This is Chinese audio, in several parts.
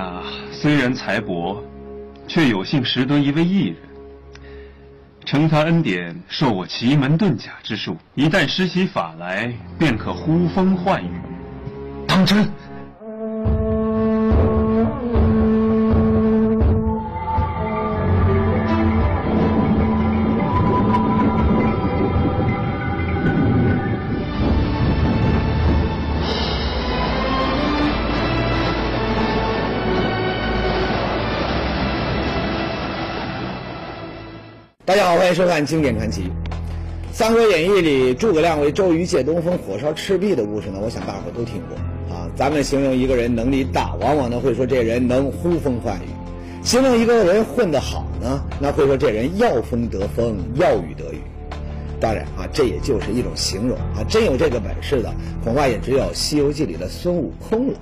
啊虽然才薄，却有幸识得一位艺人，承他恩典，授我奇门遁甲之术，一旦施起法来，便可呼风唤雨。当真？大家好，欢迎收看《经典传奇》。《三国演义》里诸葛亮为周瑜借东风火烧赤壁的故事呢，我想大伙都听过啊。咱们形容一个人能力大，往往呢会说这人能呼风唤雨；形容一个人混得好呢，那会说这人要风得风，要雨得雨。当然啊，这也就是一种形容啊，真有这个本事的，恐怕也只有《西游记》里的孙悟空了。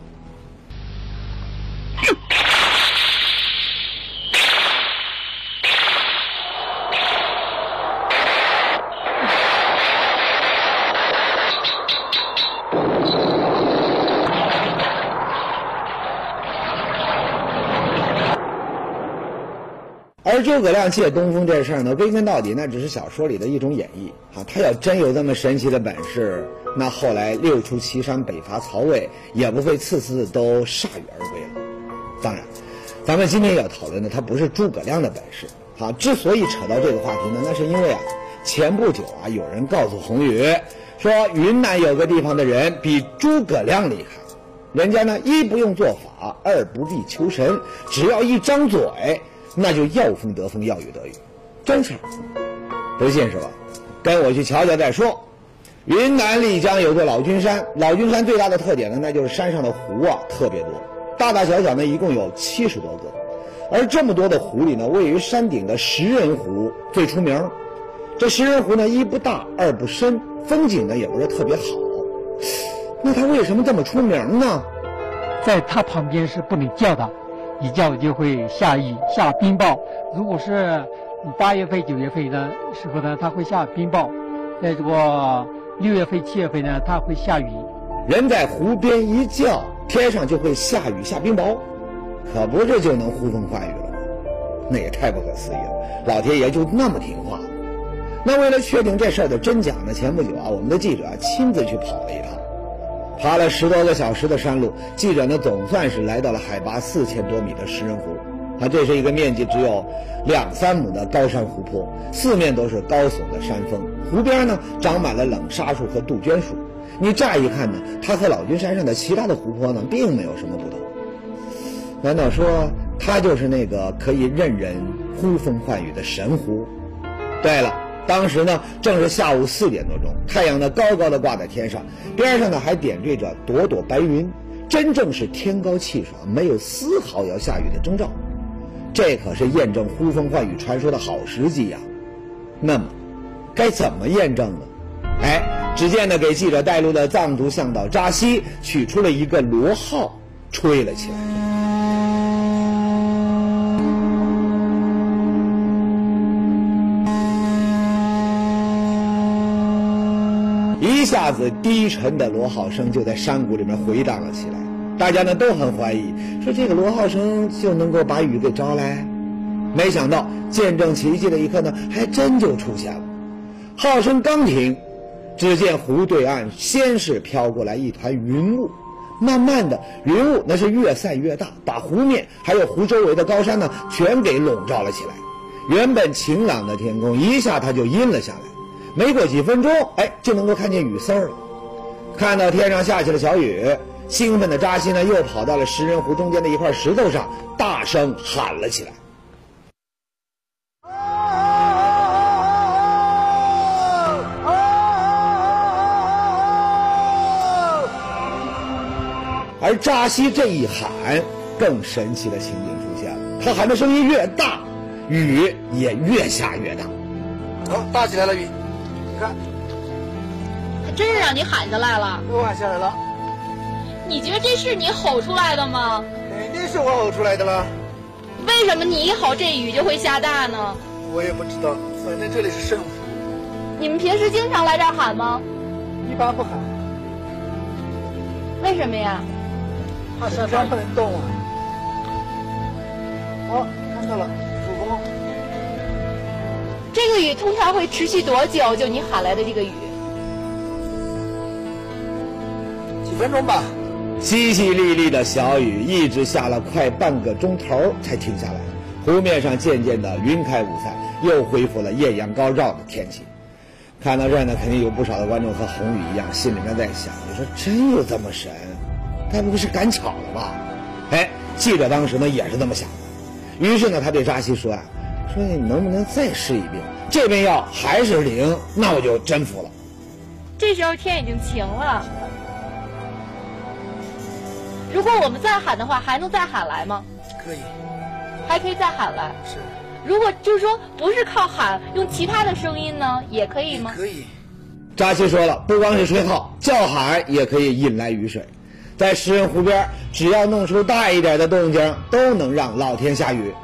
而诸葛亮借东风这事儿呢，归根到底那只是小说里的一种演绎啊。他要真有这么神奇的本事，那后来六出祁山北伐曹魏，也不会次次都铩羽而归了。当然，咱们今天要讨论的，他不是诸葛亮的本事啊。之所以扯到这个话题呢，那是因为啊，前不久啊，有人告诉红宇说，云南有个地方的人比诸葛亮厉害，人家呢一不用做法，二不必求神，只要一张嘴。那就要风得风，要雨得雨，真是，不信是吧？跟我去瞧瞧再说。云南丽江有座老君山，老君山最大的特点呢，那就是山上的湖啊特别多，大大小小呢一共有七十多个。而这么多的湖里呢，位于山顶的石人湖最出名。这石人湖呢，一不大，二不深，风景呢也不是特别好。那它为什么这么出名呢？在它旁边是不能叫的。一叫就会下雨下冰雹，如果是八月份九月份的时候呢，它会下冰雹；在这个六月份七月份呢，它会下雨。人在湖边一叫，天上就会下雨下冰雹，可不是就能呼风唤雨了吗？那也太不可思议了！老天爷就那么听话？那为了确定这事儿的真假呢，前不久啊，我们的记者亲自去跑了一趟。爬了十多个小时的山路，记者呢总算是来到了海拔四千多米的石人湖。啊，这是一个面积只有两三亩的高山湖泊，四面都是高耸的山峰，湖边呢长满了冷杉树和杜鹃树。你乍一看呢，它和老君山上的其他的湖泊呢并没有什么不同。难道说它就是那个可以任人呼风唤雨的神湖？对了。当时呢，正是下午四点多钟，太阳呢高高的挂在天上，边上呢还点缀着朵朵白云，真正是天高气爽，没有丝毫要下雨的征兆。这可是验证呼风唤雨传说的好时机呀。那么，该怎么验证呢？哎，只见呢给记者带路的藏族向导扎西取出了一个螺号，吹了起来。一下子低沉的罗号声就在山谷里面回荡了起来，大家呢都很怀疑，说这个罗号声就能够把雨给招来。没想到见证奇迹的一刻呢，还真就出现了。号声刚停，只见湖对岸先是飘过来一团云雾，慢慢的云雾那是越散越大，把湖面还有湖周围的高山呢全给笼罩了起来。原本晴朗的天空一下它就阴了下来。没过几分钟，哎，就能够看见雨丝儿了。看到天上下起了小雨，兴奋的扎西呢，又跑到了食人湖中间的一块石头上，大声喊了起来。而扎西这一喊，更神奇的情景出现了。他喊的声音越大，雨也越下越大。好，大起来了雨。看，还真是让你喊下来了。又喊下来了。你觉得这是你吼出来的吗？肯定是我吼出来的了。为什么你一吼，这雨就会下大呢？我也不知道，反正这里是圣湖。你们平时经常来这儿喊吗？一般不喊。为什么呀？怕山不能动啊。哦，看到了。这个雨通常会持续多久？就你喊来的这个雨？几分钟吧。淅淅沥沥的小雨一直下了快半个钟头才停下来，湖面上渐渐的云开雾散，又恢复了艳阳高照的天气。看到这儿呢，肯定有不少的观众和宏宇一样，心里面在想：你说真有这么神？该不会是赶巧了吧？哎，记者当时呢也是这么想的，于是呢他对扎西说啊：“说你能不能再试一遍？这边要还是零，那我就真服了。”这时候天已经晴了。如果我们再喊的话，还能再喊来吗？可以。还可以再喊来。是。如果就是说不是靠喊，用其他的声音呢，也可以吗？可以。扎西说了，不光是吹号，叫喊也可以引来雨水。在石人湖边，只要弄出大一点的动静，都能让老天下雨。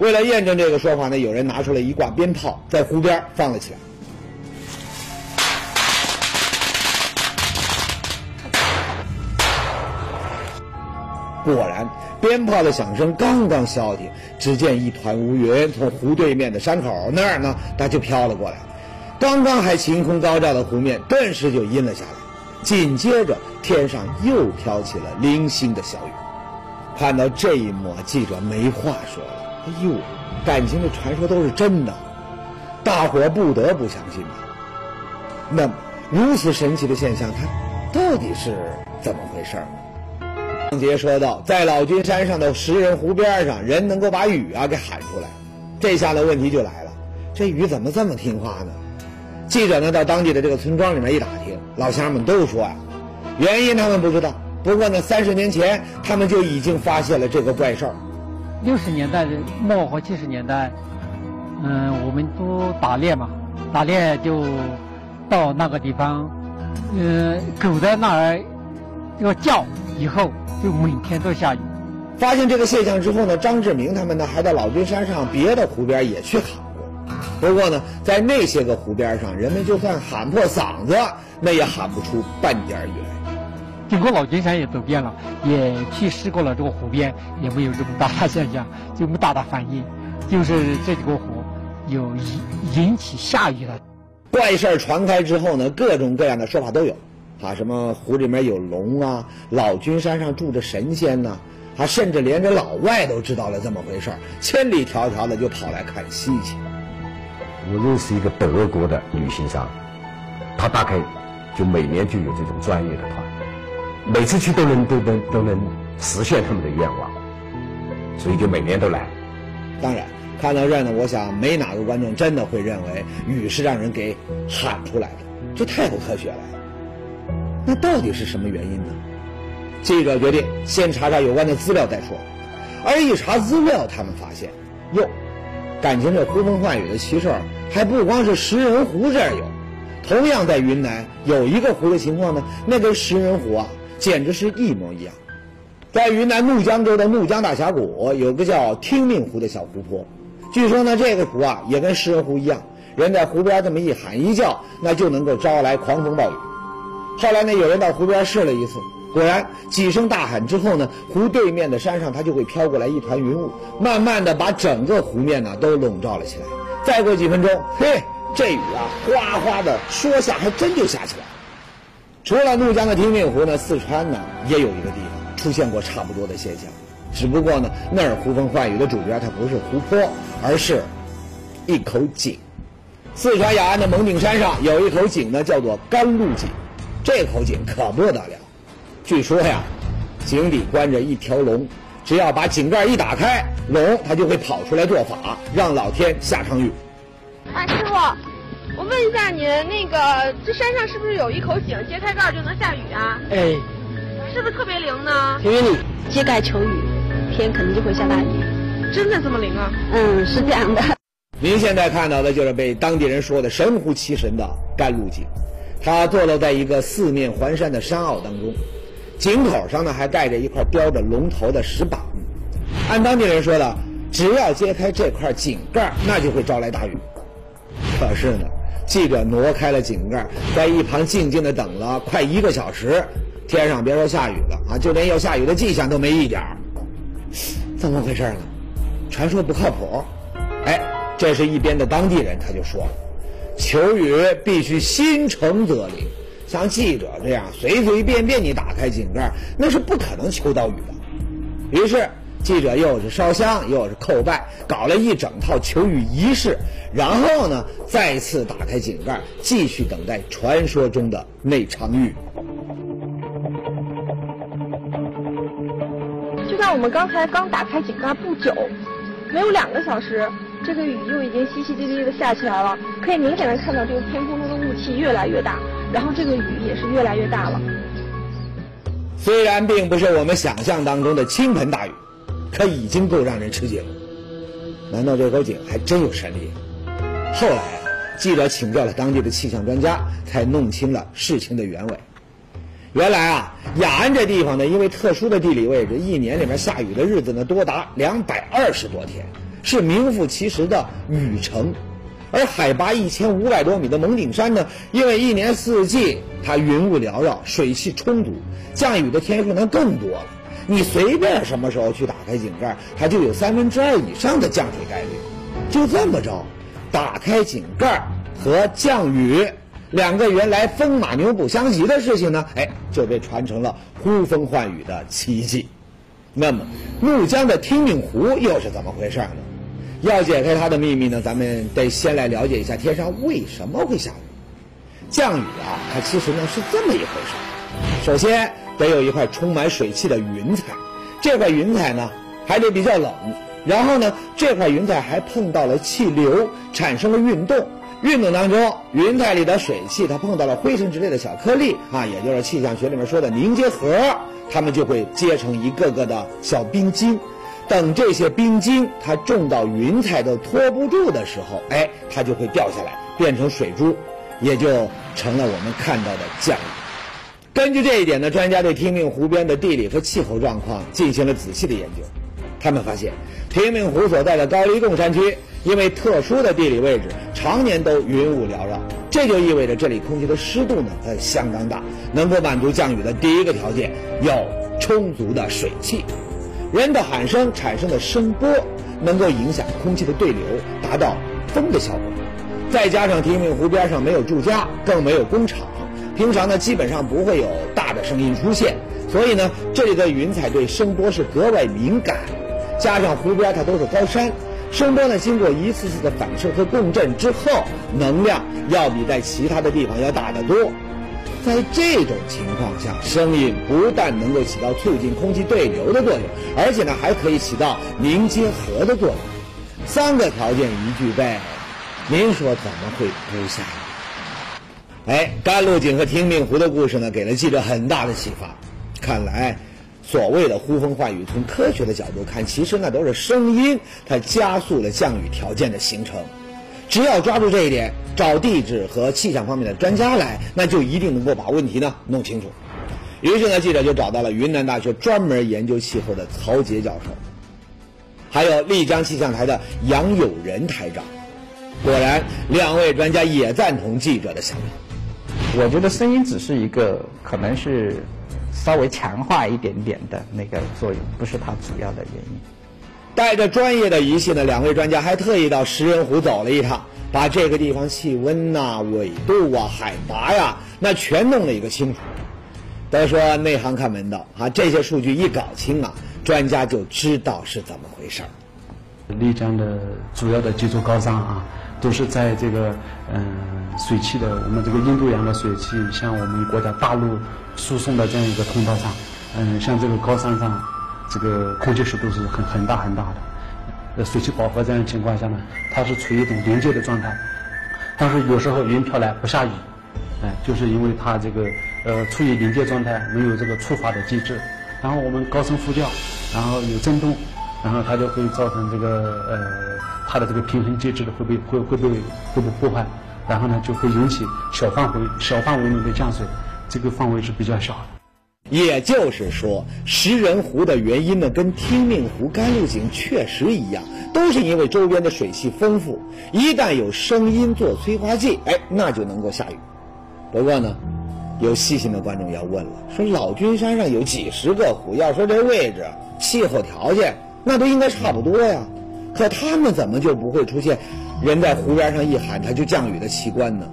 为了验证这个说法呢，有人拿出了一挂鞭炮，在湖边放了起来。果然，鞭炮的响声刚刚消停，只见一团乌云从湖对面的山口那儿呢，它就飘了过来。刚刚还晴空高照的湖面，顿时就阴了下来。紧接着，天上又飘起了零星的小雨。看到这一幕，记者没话说了。哎呦，感情这传说都是真的，大伙不得不相信吧？那么，如此神奇的现象，它到底是怎么回事呢？张杰说道：“在老君山上的石人湖边上，人能够把雨啊给喊出来。这下呢，问题就来了，这雨怎么这么听话呢？”记者呢到当地的这个村庄里面一打听，老乡们都说呀，原因他们不知道。不过呢，三十年前他们就已经发现了这个怪事儿。六十年代的末和七十年代，嗯，我们都打猎嘛，打猎就到那个地方，嗯，狗在那儿要叫，以后就每天都下雨。发现这个现象之后呢，张志明他们呢还在老君山上别的湖边也去喊过。不过呢，在那些个湖边上，人们就算喊破嗓子，那也喊不出半点雨来。经过老君山也走遍了，也去试过了这个湖边，也没有这么大的现象，就没大的反应。就是这几个湖有引引起下雨了怪事儿传开之后呢，各种各样的说法都有。啊，什么湖里面有龙啊，老君山上住着神仙呐？啊，甚至连这老外都知道了这么回事儿，千里迢迢的就跑来看稀奇。我认识一个德国的旅行商，他大概就每年就有这种专业的团。每次去都能都能都能实现他们的愿望，所以就每年都来。当然，看到这儿呢，我想没哪个观众真的会认为雨是让人给喊出来的，这太不科学了。那到底是什么原因呢？记者决定先查查有关的资料再说。而一查资料，他们发现，哟，感情这呼风唤雨的奇事儿还不光是食人湖这儿有，同样在云南有一个湖的情况呢，那跟食人湖啊。简直是一模一样，在云南怒江州的怒江大峡谷有个叫听命湖的小湖泊，据说呢这个湖啊也跟食人湖一样，人在湖边这么一喊一叫，那就能够招来狂风暴雨。后来呢有人到湖边试了一次，果然几声大喊之后呢，湖对面的山上它就会飘过来一团云雾，慢慢的把整个湖面呢都笼罩了起来。再过几分钟，嘿，这雨啊哗哗的说下还真就下起来。除了怒江的听命湖呢，四川呢也有一个地方出现过差不多的现象，只不过呢那儿呼风唤雨的主角它不是湖泊，而是一口井。四川雅安的蒙顶山上有一口井呢，叫做甘露井。这口井可不得了，据说呀，井底关着一条龙，只要把井盖一打开，龙它就会跑出来做法，让老天下场雨。哎，师傅。我问一下您，那个这山上是不是有一口井，揭开盖就能下雨啊？哎，是不是特别灵呢？听你揭盖求雨，天肯定就会下大雨。真的这么灵啊？嗯，是这样的。您现在看到的就是被当地人说的神乎其神的甘露井，它坐落在一个四面环山的山坳当中，井口上呢还盖着一块标着龙头的石板。按当地人说的，只要揭开这块井盖，那就会招来大雨。可是呢？记者挪开了井盖，在一旁静静的等了快一个小时，天上别说下雨了啊，就连要下雨的迹象都没一点儿，怎么回事呢？传说不靠谱。哎，这是一边的当地人他就说了，求雨必须心诚则灵，像记者这样随随便便你打开井盖，那是不可能求到雨的。于是。记者又是烧香又是叩拜，搞了一整套求雨仪式，然后呢，再次打开井盖，继续等待传说中的那场雨。就在我们刚才刚打开井盖不久，没有两个小时，这个雨又已经淅淅沥沥的下起来了，可以明显的看到这个天空中的雾气越来越大，然后这个雨也是越来越大了。虽然并不是我们想象当中的倾盆大雨。可已经够让人吃惊了，难道这口井还真有神力？后来，记者请教了当地的气象专家，才弄清了事情的原委。原来啊，雅安这地方呢，因为特殊的地理位置，一年里面下雨的日子呢多达两百二十多天，是名副其实的雨城。而海拔一千五百多米的蒙顶山呢，因为一年四季它云雾缭绕，水汽充足，降雨的天数呢更多了。你随便什么时候去打开井盖，它就有三分之二以上的降水概率。就这么着，打开井盖和降雨两个原来风马牛不相及的事情呢，哎，就被传成了呼风唤雨的奇迹。那么，怒江的听命湖又是怎么回事呢？要解开它的秘密呢，咱们得先来了解一下天上为什么会下雨。降雨啊，它其实呢是这么一回事。首先。得有一块充满水汽的云彩，这块云彩呢还得比较冷，然后呢这块云彩还碰到了气流，产生了运动，运动当中云彩里的水汽它碰到了灰尘之类的小颗粒啊，也就是气象学里面说的凝结核，它们就会结成一个个的小冰晶，等这些冰晶它重到云彩都托不住的时候，哎，它就会掉下来变成水珠，也就成了我们看到的降雨。根据这一点呢，专家对听命湖边的地理和气候状况进行了仔细的研究。他们发现，听命湖所在的高黎贡山区，因为特殊的地理位置，常年都云雾缭绕，这就意味着这里空气的湿度呢，呃，相当大，能够满足降雨的第一个条件，有充足的水汽。人的喊声产生的声波，能够影响空气的对流，达到风的效果。再加上听命湖边上没有住家，更没有工厂。平常呢，基本上不会有大的声音出现，所以呢，这里的云彩对声波是格外敏感。加上湖边它都是高山，声波呢经过一次次的反射和共振之后，能量要比在其他的地方要大得多。在这种情况下，声音不但能够起到促进空气对流的作用，而且呢还可以起到凝结核的作用。三个条件一具备，您说怎么会不下雨？哎，甘露井和听命湖的故事呢，给了记者很大的启发。看来，所谓的呼风唤雨，从科学的角度看，其实那都是声音，它加速了降雨条件的形成。只要抓住这一点，找地质和气象方面的专家来，那就一定能够把问题呢弄清楚。于是呢，记者就找到了云南大学专门研究气候的曹杰教授，还有丽江气象台的杨友仁台长。果然，两位专家也赞同记者的想法。我觉得声音只是一个，可能是稍微强化一点点的那个作用，不是它主要的原因。带着专业的仪器呢，两位专家还特意到食人湖走了一趟，把这个地方气温呐、纬度啊、海拔呀，那全弄了一个清楚。都说内行看门道啊，这些数据一搞清啊，专家就知道是怎么回事儿。丽江的主要的几座高山啊。都是在这个嗯水汽的我们这个印度洋的水汽向我们国家大陆输送的这样一个通道上，嗯，像这个高山上，这个空气湿度是很很大很大的。呃，水汽饱和这样情况下呢，它是处于一种临界的状态。但是有时候云飘来不下雨，哎，就是因为它这个呃处于临界状态，没有这个触发的机制。然后我们高声呼叫，然后有震动，然后它就会造成这个呃。它的这个平衡机制的会被会会被会被破坏，然后呢就会引起小范围小范围内的降水，这个范围是比较小的。也就是说，食人湖的原因呢，跟听命湖、甘露井确实一样，都是因为周边的水系丰富，一旦有声音做催化剂，哎，那就能够下雨。不过呢，有细心的观众要问了，说老君山上有几十个湖，要说这位置、气候条件，那都应该差不多呀。可他们怎么就不会出现人在湖边上一喊它就降雨的奇观呢？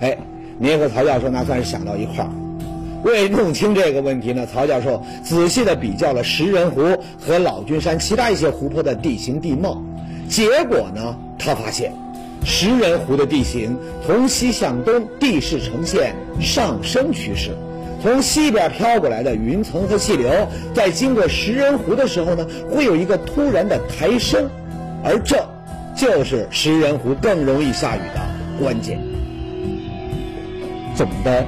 哎，您和曹教授那算是想到一块儿。为弄清这个问题呢，曹教授仔细的比较了石人湖和老君山其他一些湖泊的地形地貌，结果呢，他发现石人湖的地形从西向东，地势呈现上升趋势。从西边飘过来的云层和气流，在经过石人湖的时候呢，会有一个突然的抬升，而这就是石人湖更容易下雨的关键。总的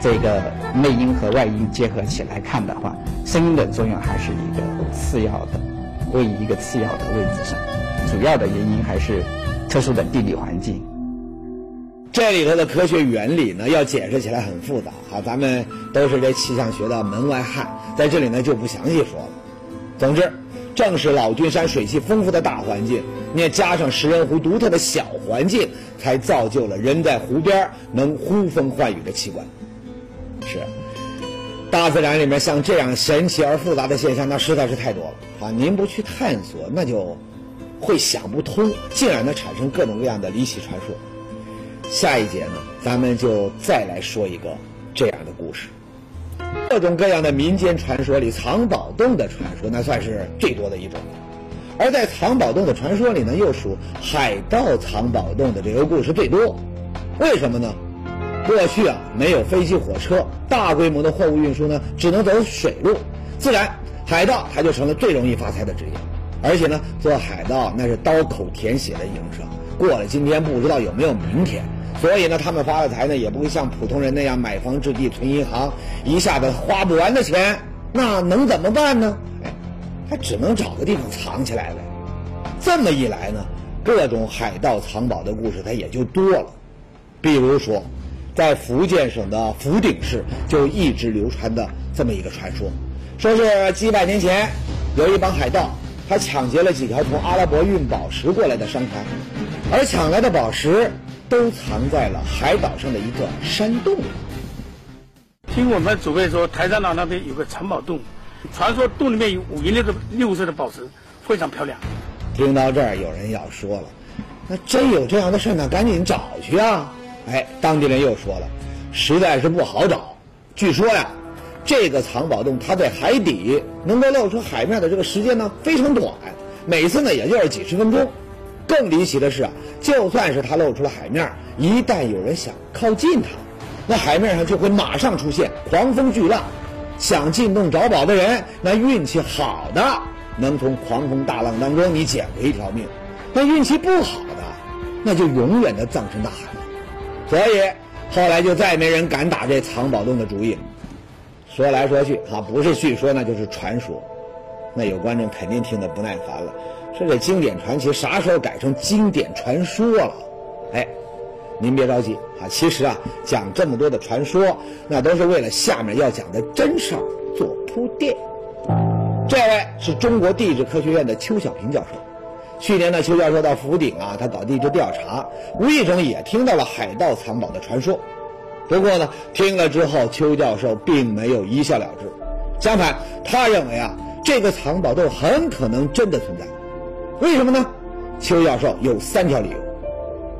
这个内因和外因结合起来看的话，声音的作用还是一个次要的，位于一个次要的位置上，主要的原因还是特殊的地理环境。这里头的科学原理呢，要解释起来很复杂啊，咱们都是这气象学的门外汉，在这里呢就不详细说了。总之，正是老君山水系丰富的大环境，你加上石人湖独特的小环境，才造就了人在湖边能呼风唤雨的奇观。是，大自然里面像这样神奇而复杂的现象，那实在是太多了啊！您不去探索，那就会想不通，进而呢产生各种各样的离奇传说。下一节呢，咱们就再来说一个这样的故事。各种各样的民间传说里，藏宝洞的传说那算是最多的一种了。而在藏宝洞的传说里呢，又属海盗藏宝洞的这个故事最多。为什么呢？过去啊，没有飞机、火车，大规模的货物运输呢，只能走水路，自然海盗他就成了最容易发财的职业。而且呢，做海盗那是刀口舔血的营生，过了今天不知道有没有明天。所以呢，他们发了财呢，也不会像普通人那样买房置地、存银行，一下子花不完的钱，那能怎么办呢？哎，他只能找个地方藏起来呗。这么一来呢，各种海盗藏宝的故事它也就多了。比如说，在福建省的福鼎市就一直流传的这么一个传说，说是几百年前有一帮海盗，他抢劫了几条从阿拉伯运宝石过来的商船，而抢来的宝石。都藏在了海岛上的一个山洞里。听我们祖辈说，台山岛那边有个藏宝洞，传说洞里面有五颜六色、六色的宝石，非常漂亮。听到这儿，有人要说了：“那真有这样的事呢赶紧找去啊！”哎，当地人又说了：“实在是不好找。据说呀，这个藏宝洞它在海底，能够露出海面的这个时间呢非常短，每次呢也就是几十分钟。更离奇的是啊。”就算是它露出了海面，一旦有人想靠近它，那海面上就会马上出现狂风巨浪。想进洞找宝的人，那运气好的能从狂风大浪当中你捡回一条命；那运气不好的，那就永远的葬身大海了。所以后来就再没人敢打这藏宝洞的主意。说来说去，啊，不是叙说，那就是传说。那有观众肯定听得不耐烦了。说这经典传奇啥时候改成经典传说了？哎，您别着急啊！其实啊，讲这么多的传说，那都是为了下面要讲的真事儿做铺垫。这位是中国地质科学院的邱小平教授。去年呢，邱教授到福鼎啊，他搞地质调查，无意中也听到了海盗藏宝的传说。不过呢，听了之后，邱教授并没有一笑了之，相反，他认为啊，这个藏宝洞很可能真的存在。为什么呢？邱教授有三条理由。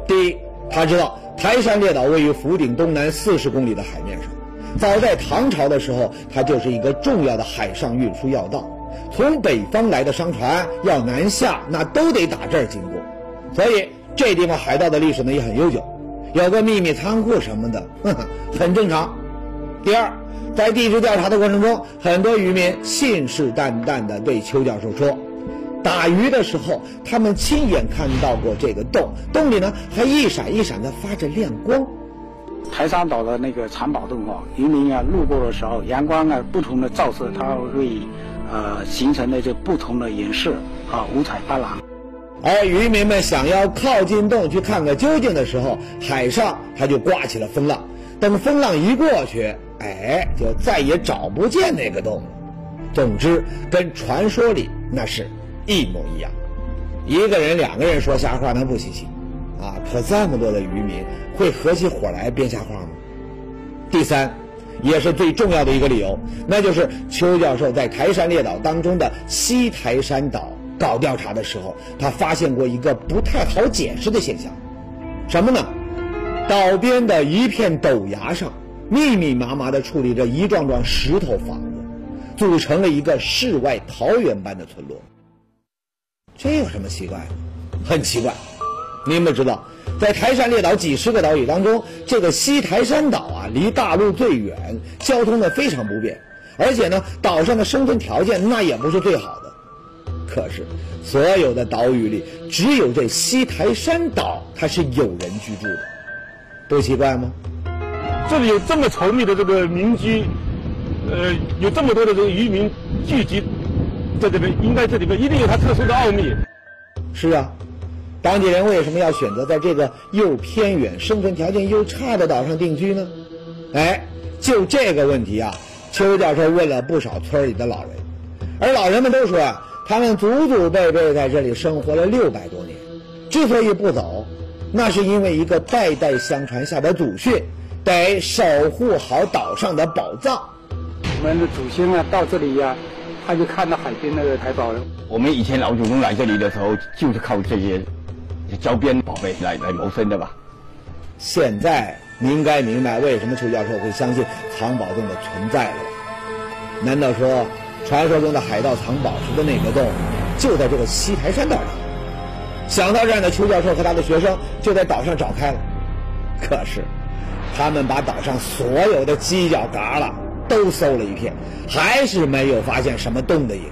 第一，他知道台山列岛位于福鼎东南四十公里的海面上，早在唐朝的时候，它就是一个重要的海上运输要道。从北方来的商船要南下，那都得打这儿经过，所以这地方海盗的历史呢也很悠久。有个秘密仓库什么的，很正常。第二，在地质调查的过程中，很多渔民信誓旦旦地对邱教授说。打鱼的时候，他们亲眼看到过这个洞，洞里呢还一闪一闪的发着亮光。台山岛的那个藏宝洞啊，渔民啊路过的时候，阳光啊不同的照射，它会呃形成的这不同的颜色啊，五彩斑斓。而渔民们想要靠近洞去看个究竟的时候，海上它就刮起了风浪。等风浪一过去，哎，就再也找不见那个洞了。总之，跟传说里那是。一模一样，一个人、两个人说瞎话那不稀奇，啊，可这么多的渔民会合起伙来编瞎话吗？第三，也是最重要的一个理由，那就是邱教授在台山列岛当中的西台山岛搞调查的时候，他发现过一个不太好解释的现象，什么呢？岛边的一片陡崖上，密密麻麻地矗立着一幢幢石头房子，组成了一个世外桃源般的村落。这有什么奇怪的？很奇怪。你们知道，在台山列岛几十个岛屿当中，这个西台山岛啊，离大陆最远，交通呢非常不便，而且呢，岛上的生存条件那也不是最好的。可是，所有的岛屿里，只有这西台山岛它是有人居住的，不奇怪吗？这里有这么稠密的这个民居，呃，有这么多的这个渔民聚集在这边，应该这里面一定有它特殊的奥秘。是啊。当地人为什么要选择在这个又偏远、生存条件又差的岛上定居呢？哎，就这个问题啊，邱教授问了不少村里的老人，而老人们都说啊，他们祖祖辈辈在这里生活了六百多年，之所以不走，那是因为一个代代相传下的祖训，得守护好岛上的宝藏。我们的祖先啊，到这里呀，他就看到海边那个台宝。我们以前老祖宗来这里的时候，就是靠这些。周边宝贝来来谋生的吧。现在你应该明白为什么邱教授会相信藏宝洞的存在了。难道说传说中的海盗藏宝石的那个洞就在这个西台山岛上？想到这儿呢，邱教授和他的学生就在岛上找开了。可是他们把岛上所有的犄角旮旯都搜了一遍，还是没有发现什么洞的影子。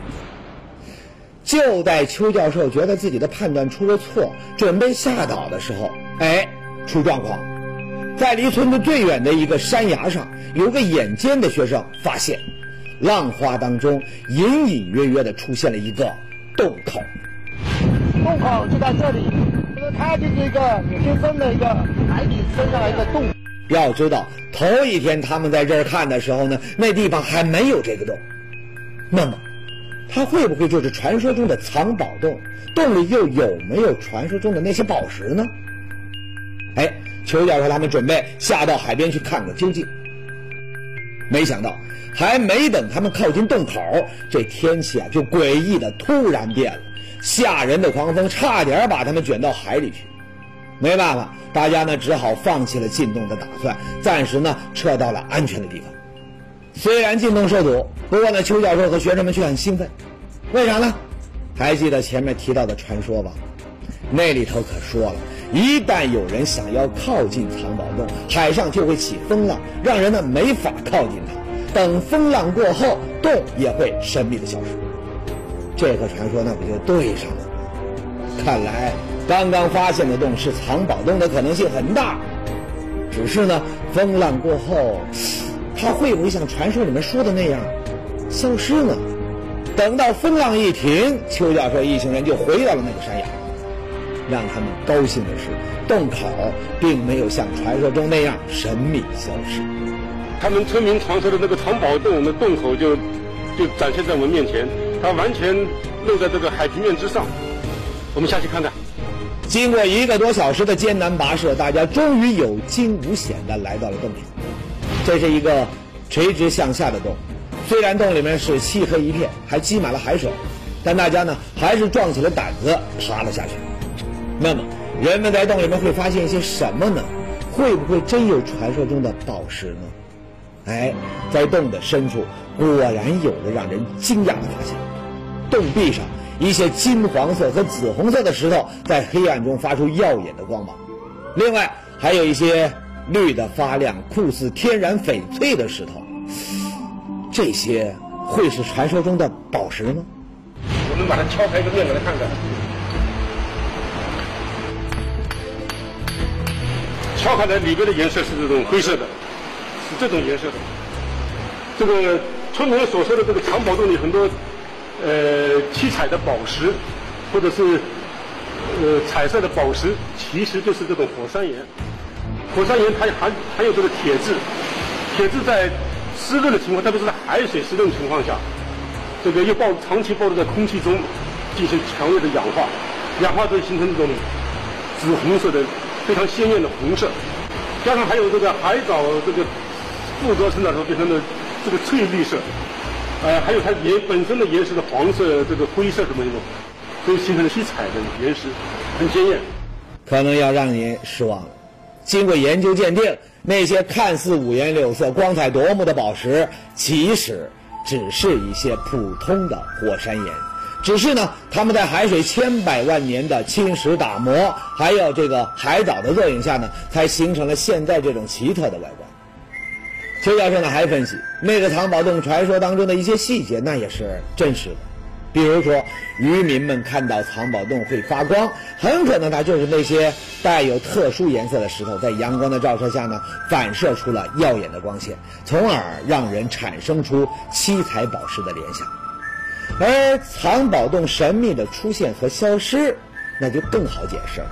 就在邱教授觉得自己的判断出了错，准备下岛的时候，哎，出状况，在离村子最远的一个山崖上，有个眼尖的学生发现，浪花当中隐隐约约的出现了一个洞口。洞口就在这里，它就是一个有些深的一个海底深上的一个洞。要知道，头一天他们在这儿看的时候呢，那地方还没有这个洞。那么。它会不会就是传说中的藏宝洞？洞里又有没有传说中的那些宝石呢？哎，邱教授他们准备下到海边去看个究竟。没想到，还没等他们靠近洞口，这天气啊就诡异的突然变了，吓人的狂风差点把他们卷到海里去。没办法，大家呢只好放弃了进洞的打算，暂时呢撤到了安全的地方。虽然进洞受阻，不过呢，邱教授和学生们却很兴奋。为啥呢？还记得前面提到的传说吧？那里头可说了，一旦有人想要靠近藏宝洞，海上就会起风浪，让人呢没法靠近它。等风浪过后，洞也会神秘的消失。这个传说那不就对上了吗？看来刚刚发现的洞是藏宝洞的可能性很大。只是呢，风浪过后。它会不会像传说里面说的那样消失呢？等到风浪一停，邱教授一行人就回到了那个山崖。让他们高兴的是，洞口并没有像传说中那样神秘消失。他们村民传说的那个藏宝洞，那洞口就就展现在我们面前，它完全露在这个海平面之上。我们下去看看。经过一个多小时的艰难跋涉，大家终于有惊无险地来到了洞口。这是一个垂直向下的洞，虽然洞里面是漆黑一片，还积满了海水，但大家呢还是壮起了胆子爬了下去。那么，人们在洞里面会发现一些什么呢？会不会真有传说中的宝石呢？哎，在洞的深处，果然有了让人惊讶的发现：洞壁上一些金黄色和紫红色的石头在黑暗中发出耀眼的光芒，另外还有一些。绿的发亮、酷似天然翡翠的石头，这些会是传说中的宝石吗？我们把它敲开一个面给他看看。敲开来里边的颜色是这种灰色的，是这种颜色的。这个村民所说的这个藏宝洞里很多呃七彩的宝石，或者是呃彩色的宝石，其实就是这种火山岩。火山岩它含含有这个铁质，铁质在湿润的情况，特别是在海水湿润情况下，这个又暴长期暴露在空气中，进行强烈的氧化，氧化之后形成这种紫红色的非常鲜艳的红色，加上还有这个海藻这个附着成长时候变成了这个翠绿色，呃，还有它岩本身的岩石的黄色、这个灰色什么一种，都形成了七彩的岩石，很鲜艳。可能要让您失望了。经过研究鉴定，那些看似五颜六色、光彩夺目的宝石，其实只是一些普通的火山岩。只是呢，它们在海水千百万年的侵蚀打磨，还有这个海藻的作用下呢，才形成了现在这种奇特的外观。邱教授呢还分析，那个藏宝洞传说当中的一些细节，那也是真实的。比如说，渔民们看到藏宝洞会发光，很可能它就是那些带有特殊颜色的石头，在阳光的照射下呢，反射出了耀眼的光线，从而让人产生出七彩宝石的联想。而藏宝洞神秘的出现和消失，那就更好解释了。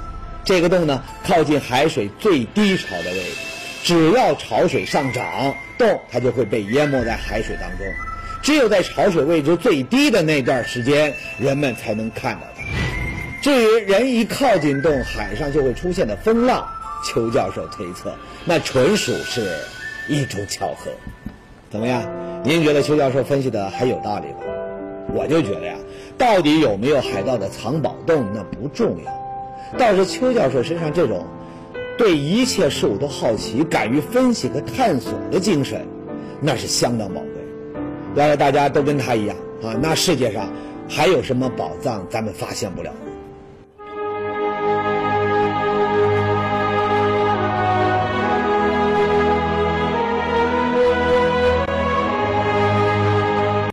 这个洞呢，靠近海水最低潮的位置，只要潮水上涨，洞它就会被淹没在海水当中。只有在潮水位置最低的那段时间，人们才能看到它。至于人一靠近洞，海上就会出现的风浪，邱教授推测，那纯属是一种巧合。怎么样？您觉得邱教授分析的还有道理吗？我就觉得呀，到底有没有海盗的藏宝洞那不重要，倒是邱教授身上这种对一切事物都好奇、敢于分析和探索的精神，那是相当宝贵。要是大家都跟他一样啊，那世界上还有什么宝藏咱们发现不了？